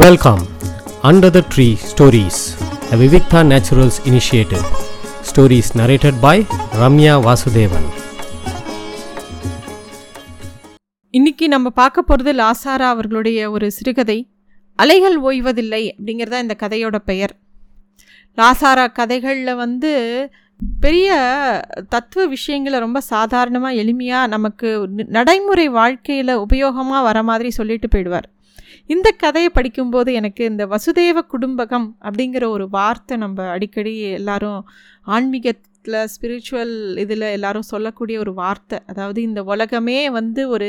Welcome under the tree stories a Vivikta naturals initiative stories narrated by Ramya Vasudevan இன்னைக்கு நம்ம பார்க்க போகிறது லாசாரா அவர்களுடைய ஒரு சிறுகதை அலைகள் ஓய்வதில்லை அப்படிங்கிறது தான் இந்த கதையோட பெயர். லாசாரா கதைகளில் வந்து பெரிய தத்துவ விஷயங்களை ரொம்ப சாதாரணமாக எளிமையாக நமக்கு நடைமுறை வாழ்க்கையில் உபயோகமாக வர மாதிரி சொல்லிட்டு போயிடுவார். இந்த கதையை படிக்கும்போது எனக்கு இந்த வசுதேவ குடும்பகம் அப்படிங்கிற ஒரு வார்த்தை நம்ம அடிக்கடி எல்லாரும் ஆன்மீகத்தில் ஸ்பிரிச்சுவல் இதில் எல்லாரும் சொல்லக்கூடிய ஒரு வார்த்தை. அதாவது இந்த உலகமே வந்து ஒரு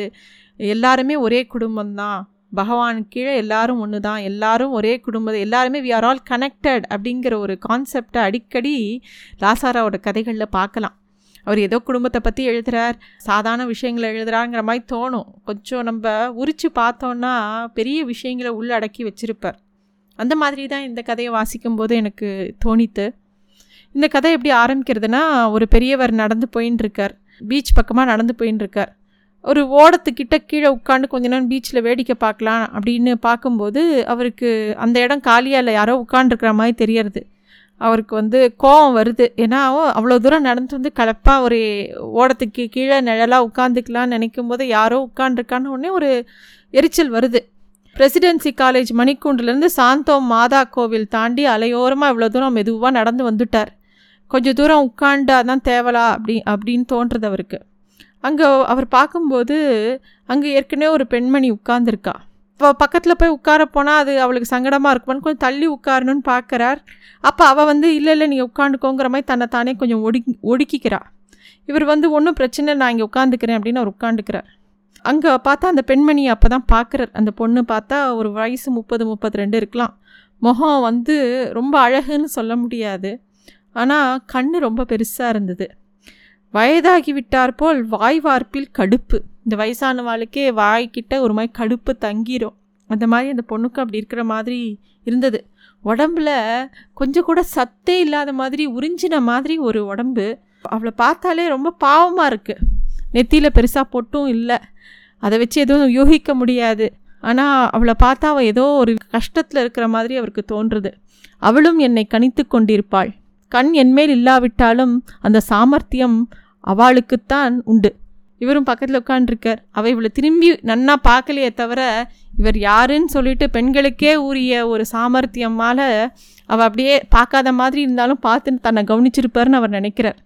எல்லாருமே ஒரே குடும்பம்தான். பகவான் கீழே எல்லாரும் ஒன்று தான் எல்லாரும் ஒரே குடும்பம். எல்லாருமே வி ஆர் ஆல் கனெக்டட் அப்படிங்கிற ஒரு கான்செப்டை அடிக்கடி லாசாராவோட கதைகளில் பார்க்கலாம். அவர் ஏதோ குடும்பத்தை பற்றி எழுதுறார். சாதாரண விஷயங்களை எழுதுறாங்கிற மாதிரி தோணும். கொஞ்சம் நம்ம உரித்து பார்த்தோன்னா பெரிய விஷயங்களை உள்ளடக்கி வச்சுருப்பார். அந்த மாதிரி தான் இந்த கதையை வாசிக்கும்போது எனக்கு தோணித்து. இந்த கதை எப்படி ஆரம்பிக்கிறதுனா ஒரு பெரியவர் நடந்து போயின்னு இருக்கார் பீச் பக்கமாக நடந்து போயின்னு இருக்கார் ஒரு ஓடத்துக்கிட்ட கீழே உட்காந்து கொஞ்ச நேரம் பீச்சில் வேடிக்கை பார்க்கலாம் அப்படின்னு பார்க்கும்போது அவருக்கு அந்த இடம் காலியாக இல்லை யாரோ உட்காண்டிருக்கிற மாதிரி தெரியறது. அவருக்கு வந்து கோவம் வருது. ஏன்னா அவன் அவ்வளோ தூரம் நடந்து வந்து கலப்பாக ஒரு ஓடத்துக்கு கீழே நிழலாக உட்காந்துக்கலாம்னு நினைக்கும் போது யாரோ உட்காண்டிருக்கான்னு உடனே ஒரு எரிச்சல் வருது. பிரசிடென்சி காலேஜ் மணிக்கூண்டுலேருந்து சாந்தோம் மாதா கோவில் தாண்டி அலையோரமாக இவ்வளோ தூரம் மெதுவாக நடந்து வந்துட்டார். கொஞ்சம் தூரம் உட்காண்டா தான் தேவலா அப்படி அப்படின்னு தோன்றது அவருக்கு. அங்கே அவர் பார்க்கும்போது அங்கே ஏற்கனவே ஒரு பெண்மணி உட்கார்ந்திருக்கா. பக்கத்தில் போய் உட்கார போனால் அது அவளுக்கு சங்கடமாக இருக்குமான்னு கொஞ்சம் தள்ளி உட்காரணும்னு பார்க்குறார் அப்போ அவள் வந்து இல்லை இல்லை நீங்கள் உட்காந்துக்கோங்கிற மாதிரி தன்னை தானே கொஞ்சம் ஒடுக்கி ஒடுக்கிக்கிறா. இவர் வந்து ஒன்றும் பிரச்சனை நான் இங்கே உட்காந்துக்கிறேன் அப்படின்னு அவர் உட்காந்துக்கிறார் அங்கே பார்த்தா அந்த பெண்மணி அப்போ தான் பார்க்குறார் அந்த பொண்ணு பார்த்தா ஒரு வயசு முப்பது முப்பத்தி ரெண்டு இருக்கலாம். முகம் வந்து ரொம்ப அழகுன்னு சொல்ல முடியாது. ஆனால் கண் ரொம்ப பெருசாக இருந்தது. வயதாகி விட்டார் போல் வாய் வார்ப்பில் கடுப்பு. இந்த வயசானவாளுக்கே வாய்க்கிட்ட ஒரு மாதிரி கடுப்பு தங்கிரும். அந்த மாதிரி அந்த பொண்ணுக்கு அப்படி இருக்கிற மாதிரி இருந்தது. உடம்புல கொஞ்சம் கூட சத்தே இல்லாத மாதிரி உறிஞ்சின மாதிரி ஒரு உடம்பு. அவளை பார்த்தாலே ரொம்ப பாவமாக இருக்குது நெத்தியில் பெருசாக பொட்டும் இல்லை. அதை வச்சு எதுவும் யூகிக்க முடியாது. ஆனால் அவளை பார்த்தா அவள் ஏதோ ஒரு கஷ்டத்தில் இருக்கிற மாதிரி அவருக்கு தோன்றுது. அவளும் என்னை கணித்து கொண்டிருப்பாள். கண் என்மேல் இல்லாவிட்டாலும் அந்த சாமர்த்தியம் அவளுக்குத்தான் உண்டு. இவரும் பக்கத்தில் உட்காந்துருக்கார் அவள் இவளை திரும்பி நன்னா பார்க்கலையே தவிர இவர் யாருன்னு சொல்லிட்டு பெண்களுக்கே உரிய ஒரு சாமர்த்தியமால் அவள் அப்படியே பார்க்காத மாதிரி இருந்தாலும் பார்த்து தன்னை கவனிச்சிருப்பாருன்னு அவர் நினைக்கிறார்.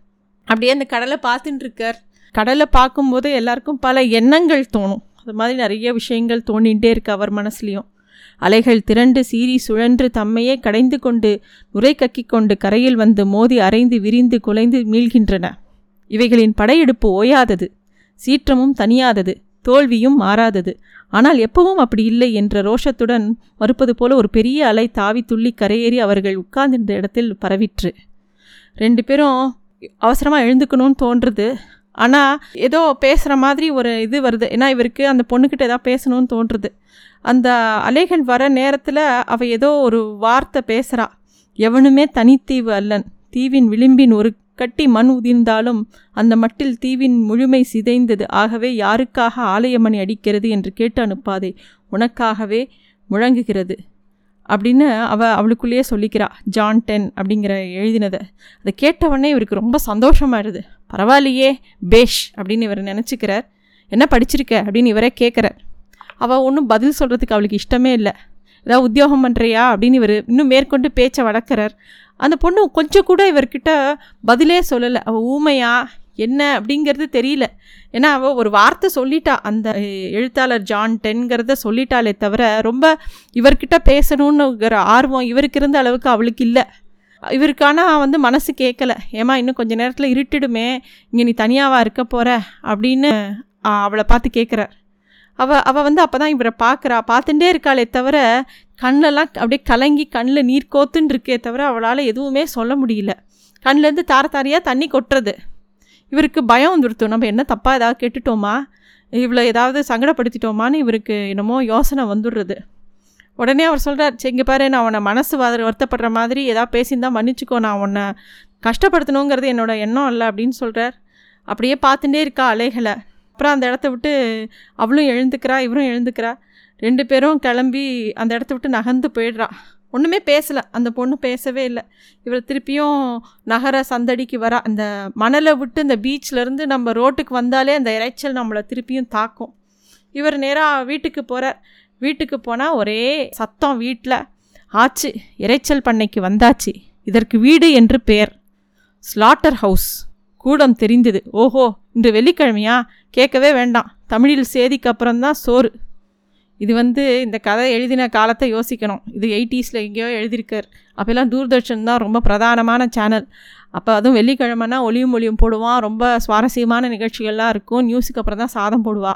அப்படியே அந்த கடலை பார்த்துட்டுருக்கார் கடலை பார்க்கும்போது எல்லாருக்கும் பல எண்ணங்கள் தோணும். அது மாதிரி நிறைய விஷயங்கள் தோண்டிகிட்டே இருக்கு அவர் மனசுலேயும். அலைகள் திரண்டு சீறி சுழன்று தம்மையே கடைந்து கொண்டு நுரை கக்கி கொண்டு கரையில் வந்து மோதி அரைந்து விரிந்து குலைந்து மீள்கின்றன. இவைகளின் படையெடுப்பு ஓயாதது. சீற்றமும் தனியாதது தோல்வியும் மாறாதது. ஆனால் எப்பவும் அப்படி இல்லை என்ற ரோஷத்துடன் மறுப்பது போல ஒரு பெரிய அலை தாவி துள்ளி கரையேறி அவர்கள் உட்கார்ந்திருந்த இடத்தில் பரவிற்று. ரெண்டு பேரும் அவசரமாக எழுந்துக்கணும்னு தோன்றுது ஆனால் ஏதோ பேசுகிற மாதிரி ஒரு இது வருது. ஏன்னா இவருக்கு அந்த பொண்ணுக்கிட்ட ஏதாவது பேசணும்னு தோன்றுது அந்த அலைகள் வர நேரத்தில் அவள் ஏதோ ஒரு வார்த்தை பேசுகிறா எவனுமே தனித்தீவு அல்லன். தீவின் விளிம்பின் ஒரு கட்டி மண் உதிர்ந்தாலும் அந்த மட்டில் தீவின் முழுமை சிதைந்தது. ஆகவே யாருக்காக ஆலயமணி அடிக்கிறது என்று கேட்டு அனுப்பாதே உனக்காகவே முழங்குகிறது. அப்படின்னு அவ அவளுக்குள்ளேயே சொல்லிக்கிறா. ஜான் டென் அப்படிங்கிற எழுதினதை. அதை கேட்டவொடனே இவருக்கு ரொம்ப சந்தோஷமாயிடுது பரவாயில்லையே பேஷ் அப்படின்னு இவர் நினச்சிக்கிறார். என்ன படிச்சிருக்க அப்படின்னு இவரே கேட்குறார் அவள் ஒன்றும் பதில் சொல்கிறதுக்கு அவளுக்கு இஷ்டமே இல்லை. ஏதாவது உத்தியோகம் பண்ணுறியா அப்படின்னு இவர் இன்னும் மேற்கொண்டு பேச்சை வளர்க்குறார். அந்த பொண்ணு கொஞ்சம் கூட இவர்கிட்ட பதிலே சொல்லலை. அவள் ஊமையா? என்ன? அப்படிங்கிறது தெரியல. ஏன்னா அவள் ஒரு வார்த்தை சொல்லிட்டா. அந்த எழுத்தாளர் ஜான் டென்கிறத சொல்லிட்டாலே தவிர ரொம்ப இவர்கிட்ட பேசணுன்னுங்கிற ஆர்வம் இவருக்கு இருந்த அளவுக்கு அவளுக்கு இல்லை. இவருக்கான வந்து மனசு கேட்கல ஏமா இன்னும் கொஞ்சம் நேரத்தில் இருட்டிடுமே. இங்கே நீ தனியாவாக இருக்க போகிற அப்படின்னு அவளை பார்த்து கேட்குறார் அவள் அவள் வந்து அப்போ தான் இவரை பார்க்குறா. பார்த்துட்டே இருக்காளே தவிர கண்ணெல்லாம் அப்படியே கலங்கி கண்ணில் நீர் கோத்துன்னு இருக்கே தவிர அவளால் எதுவுமே சொல்ல முடியல. கண்ணிலேருந்து தார தாரையாக தண்ணி கொட்டுறது. இவருக்கு பயம் வந்துடுத்து நம்ம என்ன தப்பாக ஏதாவது கேட்டுட்டோமா? இவ்வளோ ஏதாவது சங்கடப்படுத்திட்டோமான்னு இவருக்கு என்னமோ யோசனை வந்துடுறது. உடனே அவர் சொல்கிறார் சரி இங்கே பாரு நான் உன்னை மனசு வரு- வருத்தப்படுற மாதிரி ஏதாவது பேசியிருந்தா மன்னிச்சுக்கோ. நான் உன்னை கஷ்டப்படுத்தணுங்கிறது என்னோடய எண்ணம் இல்லை அப்படின்னு சொல்கிறார் அப்படியே பார்த்துட்டே இருக்கா அலைகளை. அப்புறம் அந்த இடத்த விட்டு அவளும் எழுந்துக்கிறா இவரும் எழுந்துக்கிறா. ரெண்டு பேரும் கிளம்பி அந்த இடத்த விட்டு நகர்ந்து போயிடுறா. ஒன்றுமே பேசலை. அந்த பொண்ணு பேசவே இல்லை. இவர் திருப்பியும் நகர சந்தடிக்கு வர. அந்த மணலை விட்டு இந்த பீச்லேருந்து நம்ம ரோட்டுக்கு வந்தாலே அந்த இறைச்சல் நம்மளை திருப்பியும் தாக்கும். இவர் நேராக வீட்டுக்கு போகிறார் வீட்டுக்கு போனால் ஒரே சத்தம் வீட்டில் ஆச்சு இறைச்சல் பண்ணைக்கு வந்தாச்சு. இதற்கு வீடு என்று பெயர் ஸ்லாட்டர் ஹவுஸ். கூடம் தெரிந்தது. ஓஹோ இன்று வெள்ளிக்கிழமையா? கேட்கவே வேண்டாம். தமிழில் சேதிக்கு அப்புறம்தான் சோறு. இது வந்து இந்த கதை எழுதின காலத்தை யோசிக்கணும். இது எயிட்டிஸில் எங்கேயோ எழுதியிருக்கார். அப்போல்லாம் தூர்தர்ஷன் தான் ரொம்ப பிரதானமான சேனல். அப்போ அதுவும் வெள்ளிக்கிழமைனா ஒளியும் ஒளியும் போடுவான். ரொம்ப சுவாரஸ்யமான நிகழ்ச்சிகள்லாம் இருக்கும். நியூஸுக்கு அப்புறம் தான் சாதம் போடுவா.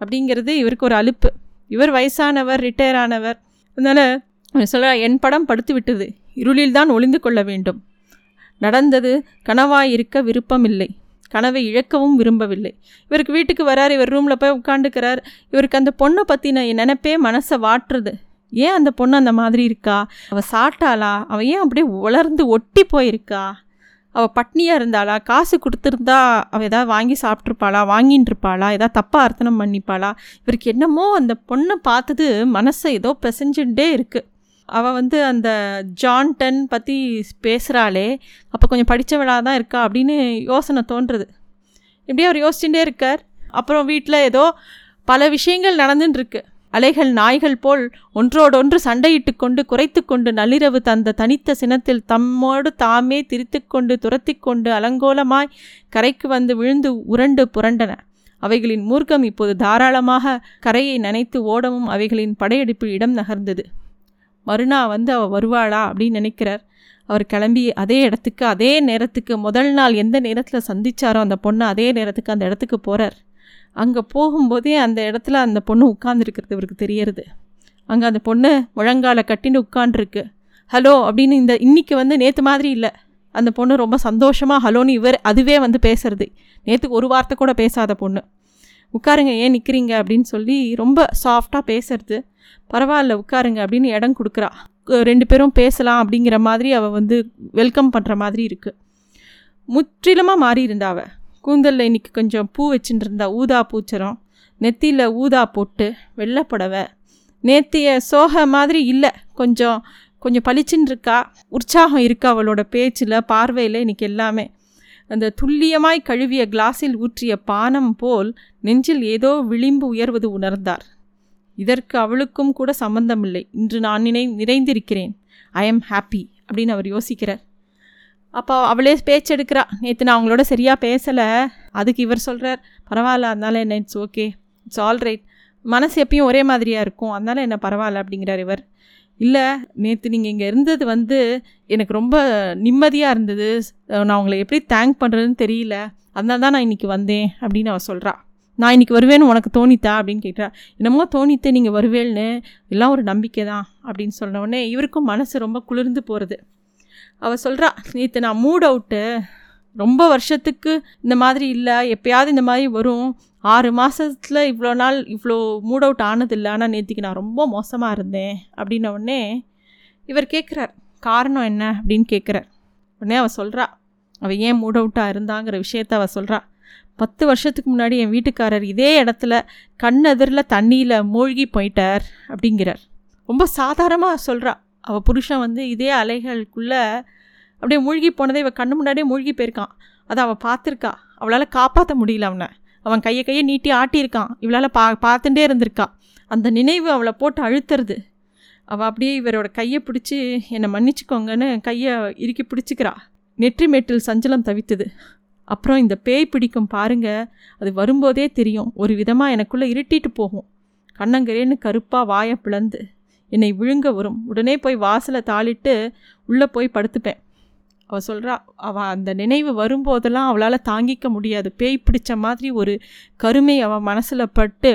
அப்படிங்கிறது இவருக்கு ஒரு அலுப்பு. இவர் வயசானவர் ரிட்டையர் ஆனவர். அதனால் சொல்ல என் படம் படுத்து விட்டது. இருளில் தான் ஒளிந்து கொள்ள வேண்டும். நடந்தது கனவாயிருக்க விருப்பமில்லை. கனவை இழக்கவும் விரும்பவில்லை. இவருக்கு வீட்டுக்கு வரார் இவர் ரூமில் போய் உட்காந்துக்கிறார் இவருக்கு அந்த பொண்ணை பற்றின நினைப்பே மனசை வாட்டுறது. ஏன் அந்த பொண்ணு அந்த மாதிரி இருக்கா? அவள் சாட்டாளா அவள் ஏன் அப்படியே உலர்ந்து ஒட்டி போயிருக்கா? அவள் பட்னியாக இருந்தாளா? காசு கொடுத்துருந்தா அவள் எதாவது வாங்கி சாப்பிட்ருப்பாளா வாங்கின்னு இருப்பாளா எதாவது தப்பாக அர்த்தனம் பண்ணிப்பாளா? இவருக்கு என்னமோ அந்த பொண்ணை பார்த்தது மனசை ஏதோ பிசைஞ்சுட்டே இருக்குது அவள் வந்து அந்த ஜான்டன் பற்றி பேசுகிறாளே அப்போ கொஞ்சம் படித்தவளாக தான் இருக்கா அப்படின்னு யோசனை தோன்றுறது இப்படியே அவர் யோசிச்சுட்டே இருக்கார். அப்புறம் வீட்டில் ஏதோ பல விஷயங்கள் நடந்துட்டுருக்கு அலைகள் நாய்கள் போல் ஒன்றோடொன்று சண்டையிட்டு கொண்டு குறைத்து கொண்டு நள்ளிரவு தந்த தனித்த சினத்தில் தம்மோடு தாமே திரித்து கொண்டு துரத்தி கொண்டு அலங்கோலமாய் கரைக்கு வந்து விழுந்து உரண்டு புரண்டன. அவைகளின் மூர்க்கம் இப்போது தாராளமாக கரையை நனைத்து ஓடவும் அவைகளின் படையெடுப்பு இடம் நகர்ந்தது. மறுநாள் வந்து அவள் வருவாளா அப்படின்னு நினைக்கிறார். அவர் கிளம்பி அதே இடத்துக்கு அதே நேரத்துக்கு முதல் நாள் எந்த நேரத்தில் சந்திச்சாரோ அந்த பொண்ணு அதே நேரத்துக்கு அந்த இடத்துக்கு போகிறார் அங்கே போகும்போதே அந்த இடத்துல அந்த பொண்ணு உட்காந்துருக்கிறது இவருக்கு தெரியறது. அங்கே அந்த பொண்ணு முழங்கால கட்டின்னு உட்காண்டிருக்கு ஹலோ அப்படின்னு இந்த இன்றைக்கி வந்து நேற்று மாதிரி இல்லை. அந்த பொண்ணு ரொம்ப சந்தோஷமாக ஹலோன்னு இவர் அதுவே வந்து பேசுறது. நேற்றுக்கு ஒரு வார்த்தை கூட பேசாத பொண்ணு. உட்காருங்க ஏன் நிற்கிறீங்க அப்படின்னு சொல்லி ரொம்ப சாஃப்டாக பேசுறது. பரவாயில்ல உட்காருங்க அப்படின்னு இடம் கொடுக்குறா. ரெண்டு பேரும் பேசலாம் அப்படிங்கிற மாதிரி அவள் வந்து வெல்கம் பண்ணுற மாதிரி இருக்குது முற்றிலுமாக மாறி இருந்தா அவள் கூந்தலில் இன்றைக்கி கொஞ்சம் பூ வச்சுட்டு இருந்தா ஊதா பூச்சரம். நெத்தியில் ஊதா போட்டு வெள்ளைப்படவை நேத்திய சோக மாதிரி இல்லை. கொஞ்சம் கொஞ்சம் பளிச்சுன்னு இருக்கா. உற்சாகம் இருக்கா அவளோட பேச்சில் பார்வையில் இன்றைக்கி எல்லாமே. அந்த துல்லியமாய் கழுவிய கிளாஸில் ஊற்றிய பானம் போல் நெஞ்சில் ஏதோ விளிம்பு உயர்வது உணர்ந்தார். இதற்கு அவளுக்கும் கூட சம்பந்தமில்லை. இன்று நான் நினை நிறைந்திருக்கிறேன். ஐ எம் ஹாப்பி அப்படின்னு அவர் யோசிக்கிறார். அப்போ அவளே பேச்செடுக்கிறா. நேற்று நான் அவங்களோட சரியாக பேசலை. அதுக்கு இவர் சொல்கிறார் பரவாயில்ல அதனால் என்ன it's okay it's all right மனசு எப்பயும் ஒரே மாதிரியாக இருக்கும். அதனால் என்ன பரவாயில்ல அப்படிங்கிறார் இவர். இல்லை நேற்று நீங்கள் இங்கே இருந்தது வந்து எனக்கு ரொம்ப நிம்மதியாக இருந்தது. நான் உங்களை எப்படி தேங்க் பண்ணுறதுன்னு தெரியல. அதனால தான் நான் இன்றைக்கி வந்தேன் அப்படின்னு அவள் சொல்கிறா நான் இன்றைக்கி வருவேன்னு உனக்கு தோணித்தா அப்படின்னு கேட்குறா என்னமோ தோணித்தே நீங்கள் வருவேன்னு எல்லாம் ஒரு நம்பிக்கை தான் அப்படின்னு சொன்ன உடனே இவருக்கும் மனசு ரொம்ப குளிர்ந்து போகிறது அவள் சொல்கிறா நேற்று நான் மூட் அவுட்டு ரொம்ப வருஷத்துக்கு இந்த மாதிரி இல்லை எப்பயாவது இந்த மாதிரி வரும். ஆறு மாதத்தில் இவ்வளோ நாள் இவ்வளோ மூட் அவுட் ஆனதில்லை. ஆனால் நேற்றுக்கு நான் ரொம்ப மோசமாக இருந்தேன் அப்படின்ன உடனே இவர் கேட்குறார் காரணம் என்ன? அப்படின்னு கேட்குறார் உடனே அவள் சொல்கிறா அவள் ஏன் மூட் அவுட்டாக இருந்தாங்கிற விஷயத்த அவள் சொல்கிறா பத்து வருஷத்துக்கு முன்னாடி என் வீட்டுக்காரர் இதே இடத்துல கண்ணெதிரில் தண்ணியில் மூழ்கி போயிட்டார் அப்படிங்கிறார். ரொம்ப சாதாரணமாக சொல்கிறா அவள் புருஷன் வந்து இதே அலைகளுக்குள்ளே அப்படியே மூழ்கி போனதை இவன் கண்ணு முன்னாடியே மூழ்கி போயிருக்கான். அதை அவள் பார்த்துருக்கா. அவளால் காப்பாற்ற முடியல அவனை. அவன் கையை கையை நீட்டி ஆட்டியிருக்கான். இவளால் பா பார்த்துட்டே இருந்திருக்கா. அந்த நினைவு அவளை போட்டு அழுத்துறது. அவள் அப்படியே இவரோட கையை பிடிச்சி என்னை மன்னிச்சுக்கோங்கன்னு கையை இறுக்கி பிடிச்சிக்கிறா. நெற்றி மேட்டில் சஞ்சலம் தவித்தது. அப்புறம் இந்த பேய் பிடிக்கும் பாருங்க அது வரும்போதே தெரியும். ஒரு விதமாக எனக்குள்ளே இருட்டிட்டு போகும். கண்ணங்கரேன்னு கருப்பாக வாயை பிளந்து என்னை விழுங்க வரும். உடனே போய் வாசலை தாளிட்டு உள்ளே போய் படுத்துப்பேன். அவள் சொல்கிறா அவள் அந்த நினைவு வரும்போதெல்லாம் அவளால் தாங்கிக்க முடியாது. பேய் பிடிச்ச மாதிரி ஒரு கருமை அவள் மனசில் பட்டு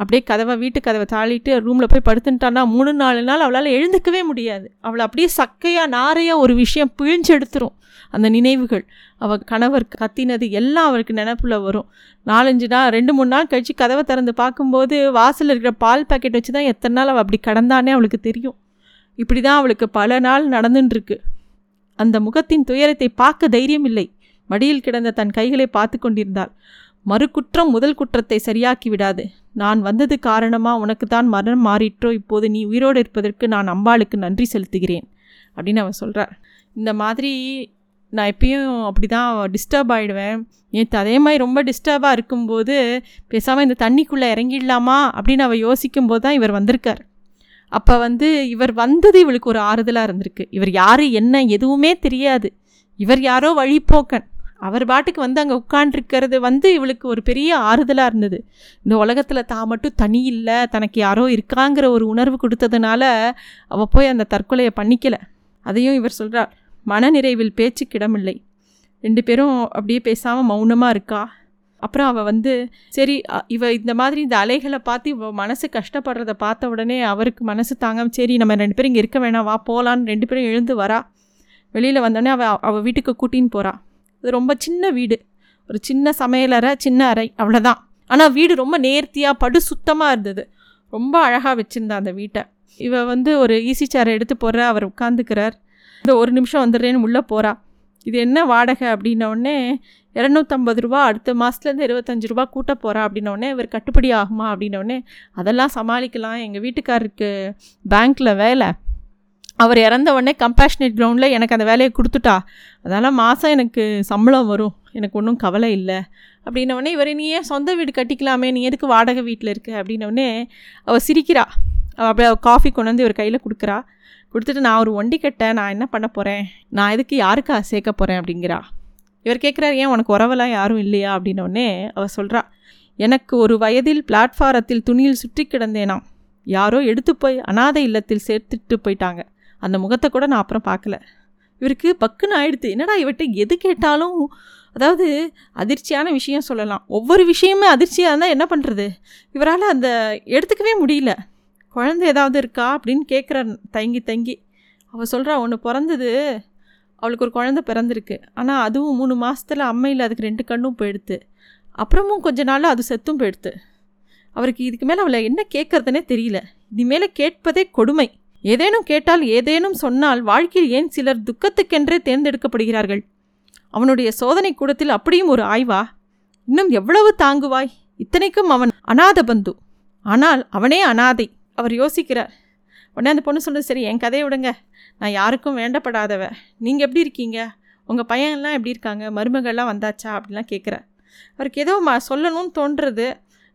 அப்படியே கதவை வீட்டு கதவை தாளிட்டு ரூமில் போய் படுத்துட்டான்னா மூணு நாலு நாள் அவளால் எழுந்துக்கவே முடியாது. அவளை அப்படியே சக்கையாக நாரையாக ஒரு விஷயம் பிழிஞ்சு எடுத்துரும் அந்த நினைவுகள். அவள் கணவர் கத்தினது எல்லாம் அவருக்கு நினப்பில் வரும். நாலஞ்சு நாள் ரெண்டு மூணு நாள் கழித்து கதவை திறந்து பார்க்கும்போது வாசலில் இருக்கிற பால் பேக்கெட் வச்சு தான் எத்தனை நாள் அவள் அப்படி கடந்தானே அவளுக்கு தெரியும். இப்படி தான் அவளுக்கு பல நாள் நடந்துட்டுருக்கு அந்த முகத்தின் துயரத்தை பார்க்க தைரியம் இல்லை மடியில் கிடந்த தன் கைகளை பார்த்து கொண்டிருந்தாள். மறு குற்றம் முதல் குற்றத்தை சரியாக்கி விடாது. நான் வந்தது காரணமாக உனக்கு தான் மரணம் மாறிற்றோ? இப்போது நீ உயிரோடு இருப்பதற்கு நான் அம்பாளுக்கு நன்றி செலுத்துகிறேன். அப்படின்னு அவன் சொல்கிறார் இந்த மாதிரி நான் எப்பயும் அப்படி தான் டிஸ்டர்ப் ஆகிடுவேன் நேற்று அதே மாதிரி ரொம்ப டிஸ்டர்பாக இருக்கும்போது பேசாமல் இந்த தண்ணிக்குள்ளே இறங்கிடலாமா? அப்படின்னு அவள் யோசிக்கும்போது தான் இவர் வந்திருக்கார். அப்போ வந்து இவர் வந்தது இவளுக்கு ஒரு ஆறுதலாக இருந்திருக்கு. இவர் யார் என்ன எதுவுமே தெரியாது. இவர் யாரோ வழிப்போக்கன். அவர் பாட்டுக்கு வந்து அங்கே உட்காண்டிருக்கிறது வந்து இவளுக்கு ஒரு பெரிய ஆறுதலாக இருந்தது. இந்த உலகத்தில் தான் மட்டும் தனி இல்லை தனக்கு யாரோ இருக்காங்கிற ஒரு உணர்வு கொடுத்ததுனால அவள் போய் அந்த தற்கொலையை பண்ணிக்கலை. அதையும் இவர் சொல்கிறார் மனநிறைவில் பேச்சுக்கிடமில்லை ரெண்டு பேரும் அப்படியே பேசாமல் மௌனமாக இருக்கா? அப்புறம் அவள் வந்து சரி இவ இந்த மாதிரி இந்த அலைகளை பார்த்து இவ மனசு கஷ்டப்படுறத பார்த்த உடனே அவருக்கு மனசு தாங்காமல் சரி நம்ம ரெண்டு பேரும் இங்கே இருக்க வேணாம் வா போகலான்னு ரெண்டு பேரும் எழுந்து வரா. வெளியில் வந்தோடனே அவள் அவள் வீட்டுக்கு கூட்டின்னு போகிறா இது ரொம்ப சின்ன வீடு. ஒரு சின்ன சமையலறை சின்ன அறை அவ்வளோதான் ஆனால் வீடு ரொம்ப நேர்த்தியாக படு சுத்தமாக இருந்தது. ரொம்ப அழகாக வச்சுருந்தா அந்த வீட்டை. இவ வந்து ஒரு ஈசி சேரை எடுத்து போடுற அவர் உட்காந்துக்கிறார். இந்த ஒரு நிமிஷம் வந்துடுறேன்னு உள்ளே போகிறா இது என்ன வாடகை? அப்படின்னோடனே இரநூத்தம்பது ரூபா அடுத்த மாதத்துலேருந்து இருபத்தஞ்சு ரூபா கூட்ட போகிறா அப்படின்னோடனே இவர் கட்டுப்படி ஆகுமா அப்படின்னோடனே அதெல்லாம் சமாளிக்கலாம். எங்கள் வீட்டுக்காரருக்கு பேங்க்கில் வேலை. அவர் இறந்த உடனே கம்பேஷனேட் கிரவுண்டில் எனக்கு அந்த வேலையை கொடுத்துட்டா. அதனால் மாதம் எனக்கு சம்பளம் வரும். எனக்கு ஒன்றும் கவலை இல்லை. அப்படின்னவொடனே இவரை இவர் நீ ஏன் சொந்த வீடு கட்டிக்கலாமே? நீ எதுக்கு வாடகை வீட்டில் இருக்க? அப்படின்னோடனே அவள் சிரிக்கிறா. அவள் அப்படியே அவள் காஃபி கொண்டு வந்து இவர் கையில் கொடுக்குறா. கொடுத்துட்டு நான் ஒரு ஒண்டி கட்ட நான் என்ன பண்ண போகிறேன் நான் எதுக்கு யாருக்கா சேர்க்க போகிறேன் அப்படிங்கிறா. இவர் கேட்குறாரு ஏன் உனக்கு உறவெல்லாம் யாரும் இல்லையா? அப்படின்னோடனே அவர் சொல்கிறா எனக்கு ஒரு வயதில் பிளாட்ஃபாரத்தில் துணியில் சுற்றி கிடந்தேனாம் யாரோ எடுத்து போய் அனாதை இல்லத்தில் சேர்த்துட்டு போயிட்டாங்க. அந்த முகத்தை கூட நான் அப்புறம் பார்க்கல. இவருக்கு பக்குன்னு ஆயிடுத்து. என்னடா இவர்கிட்ட எது கேட்டாலும் அதாவது அதிர்ச்சியான விஷயம் சொல்லலாம். ஒவ்வொரு விஷயமே அதிர்ச்சியாக இருந்தால் என்ன பண்ணுறது இவரால் அந்த எடுத்துக்கவே முடியல. குழந்தை ஏதாவது இருக்கா? அப்படின்னு கேட்குற தங்கி தங்கி அவள் சொல்கிறா ஒன்று பிறந்தது அவளுக்கு ஒரு குழந்த பிறந்திருக்கு. ஆனால் அதுவும் மூணு மாதத்தில் அம்மையில் அதுக்கு ரெண்டு கண்ணும் போயிடுத்து. அப்புறமும் கொஞ்ச நாள் அது செத்தும் போயிடுத்து. அவருக்கு இதுக்கு மேலே அவளை என்ன கேட்கறதுனே தெரியல. இனிமேல் கேட்பதே கொடுமை. ஏதேனும் கேட்டால் ஏதேனும் சொன்னால் வாழ்க்கையில் ஏன் சிலர் துக்கத்துக்கென்றே தேர்ந்தெடுக்கப்படுகிறார்கள்? அவனுடைய சோதனை கூடத்தில் அப்படியும் ஒரு ஆய்வா? இன்னும் எவ்வளவு தாங்குவாய்? இத்தனைக்கும் அவன் அநாத பந்து ஆனால் அவனே அனாதை. அவர் யோசிக்கிறார். உடனே அந்த பொண்ணு சொல்லுது சரி என் கதையை விடுங்க. நான் யாருக்கும் வேண்டப்படாதவ. நீங்கள் எப்படி இருக்கீங்க? உங்கள் பையன்லாம் எப்படி இருக்காங்க? மருமகள்லாம் வந்தாச்சா? அப்படிலாம் கேட்குறேன் அவருக்கு ஏதோ மா சொல்லணும்னு தோன்றுறது.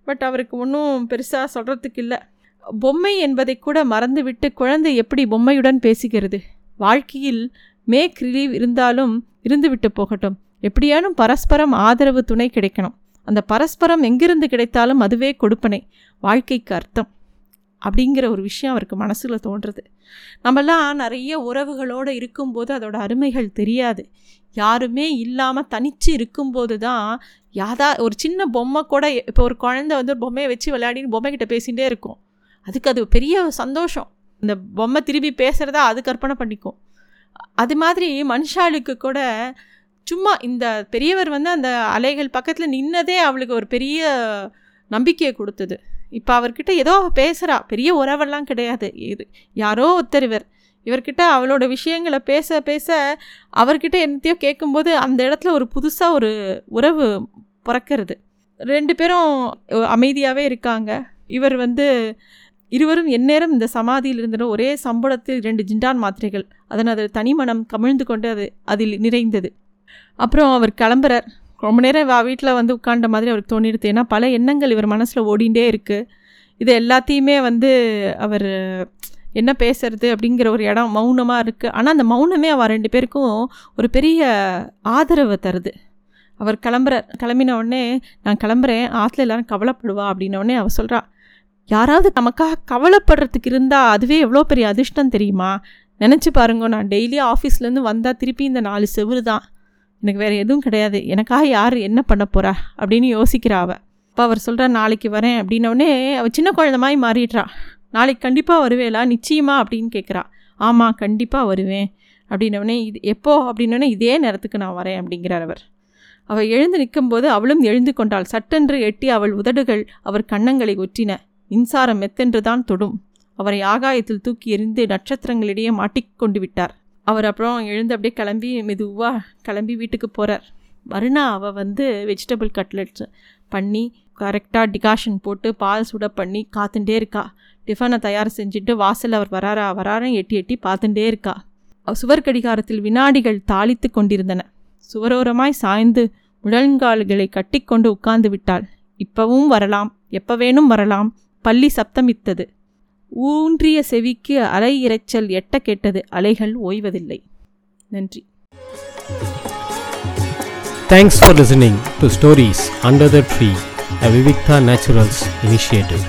பட் அவருக்கு ஒன்றும் பெருசாக சொல்கிறதுக்கு இல்லை. பொம்மை என்பதை கூட மறந்துவிட்டு குழந்தை எப்படி பொம்மையுடன் பேசுகிறது? வாழ்க்கையில் மேக் ரிலீவ் இருந்தாலும் இருந்துவிட்டு போகட்டும். எப்படியானும் பரஸ்பரம் ஆதரவு துணை கிடைக்கணும். அந்த பரஸ்பரம் எங்கிருந்து கிடைத்தாலும் அதுவே கொடுப்பனை. வாழ்க்கைக்கு அர்த்தம். அப்படிங்கிற ஒரு விஷயம் அவருக்கு மனசில் தோன்றுறது நம்மலாம் நிறைய உறவுகளோடு இருக்கும்போது அதோட அருமைகள் தெரியாது. யாருமே இல்லாமல் தனித்து இருக்கும்போது தான் யாதா ஒரு சின்ன பொம்மை கூட இப்போ ஒரு குழந்தை வந்து ஒரு பொம்மையை வச்சு விளையாடின்னு பொம்மைக்கிட்ட பேசிகிட்டே இருக்கும். அதுக்கு அது பெரிய சந்தோஷம். இந்த பொம்மை திரும்பி பேசுகிறதா அது கற்பனை பண்ணிக்கும். அது மாதிரி மனுஷாளுக்கு கூட சும்மா இந்த பெரியவர் வந்து அந்த அலைகள் பக்கத்தில் நின்னதே அவளுக்கு ஒரு பெரிய நம்பிக்கையை கொடுத்தது. இப்போ அவர்கிட்ட ஏதோ பேசுகிறா பெரிய உறவெல்லாம் கிடையாது. இது யாரோ ஒருத்தர் இவர். இவர்கிட்ட அவளோட விஷயங்களை பேச பேச அவர்கிட்ட என்னத்தையோ கேட்கும்போது அந்த இடத்துல ஒரு புதுசாக ஒரு உறவு பிறக்கிறது. ரெண்டு பேரும் அமைதியாகவே இருக்காங்க. இவர் வந்து இருவரும் எந்நேரம் இந்த சமாதியில் இருந்த ஒரே சம்பளத்தில் இரண்டு ஜிண்டான் மாத்திரைகள். அதன் அது தனிமணம் கமிழ்ந்து கொண்டு அது அதில் நிறைந்தது. அப்புறம் அவர் கிளம்புறார். ரொம்ப நேரம் வா வீட்டில் வந்து உட்காண்ட மாதிரி அவருக்கு தோணிடுது. ஏன்னா பல எண்ணங்கள் இவர் மனசில் ஓடிண்டே இருக்குது இது எல்லாத்தையுமே வந்து அவர் என்ன பேசுறது அப்படிங்கிற ஒரு இடம் மௌனமாக இருக்குது ஆனால் அந்த மௌனமே அவள் ரெண்டு பேருக்கும் ஒரு பெரிய ஆதரவை தருது. அவர் கிளம்புற கிளம்பின உடனே நான் கிளம்புறேன். ஆற்றுல எல்லாரும் கவலைப்படுவா அப்படின்ன அவள் சொல்கிறா யாராவது நமக்காக கவலைப்படுறதுக்கு இருந்தால் அதுவே எவ்வளோ பெரிய அதிர்ஷ்டம் தெரியுமா? நினச்சி பாருங்க நான் டெய்லி ஆஃபீஸ்லேருந்து வந்தால் திருப்பி இந்த நாலு செவுரு தான். எனக்கு வேறு எதுவும் கிடையாது. எனக்காக யார் என்ன பண்ண போகிறா அப்படின்னு யோசிக்கிறா அவள் அப்போ அவர் சொல்கிறா நாளைக்கு வரேன் அப்படின்னோடனே அவள் சின்ன குழந்த மாதிரி மாறிடுறா. நாளைக்கு கண்டிப்பாக வருவேலா? நிச்சயமா? அப்படின்னு கேட்குறா ஆமாம் கண்டிப்பாக வருவேன் அப்படின்னோடனே இது எப்போ? அப்படின்னோடனே இதே நேரத்துக்கு நான் வரேன் அப்படிங்கிறார் அவர். அவள் எழுந்து நிற்கும்போது அவளும் எழுந்து கொண்டாள். சட்டென்று எட்டி அவள் உதடுகள் அவர் கன்னங்களை ஒற்றின. மின்சாரம் மெத்தென்று தான் தொடும். அவரை ஆகாயத்தில் தூக்கி எறிந்து நட்சத்திரங்களிடையே மாட்டிக்கொண்டு விட்டார். அவர் அப்புறம் எழுந்து அப்படியே கிளம்பி மெதுவாக கிளம்பி வீட்டுக்கு போகிறார் மறுநாள் அவள் வந்து வெஜிடபிள் கட்லெட்ஸ் பண்ணி கரெக்டாக டிகாஷன் போட்டு பால் சுட பண்ணி காத்துட்டே இருக்கா. டிஃபனை தயார் செஞ்சுட்டு வாசல் அவர் வராரா வராரன் எட்டி எட்டி பார்த்துட்டே இருக்கா. சுவர் கடிகாரத்தில் வினாடிகள் தாளித்து கொண்டிருந்தன. சுவரோரமாய் சாய்ந்து முழங்கால்களை கட்டிக்கொண்டு உட்கார்ந்து விட்டாள். இப்பவும் வரலாம் எப்ப வேணும் வரலாம். பள்ளி சப்தமித்தது. ஊன்றிய செவிக்கு அலை இரைச்சல் எட்ட கெட்டது அலைகள் ஓய்வதில்லை நன்றி thanks for listening to stories under the tree a Vivikta naturals initiative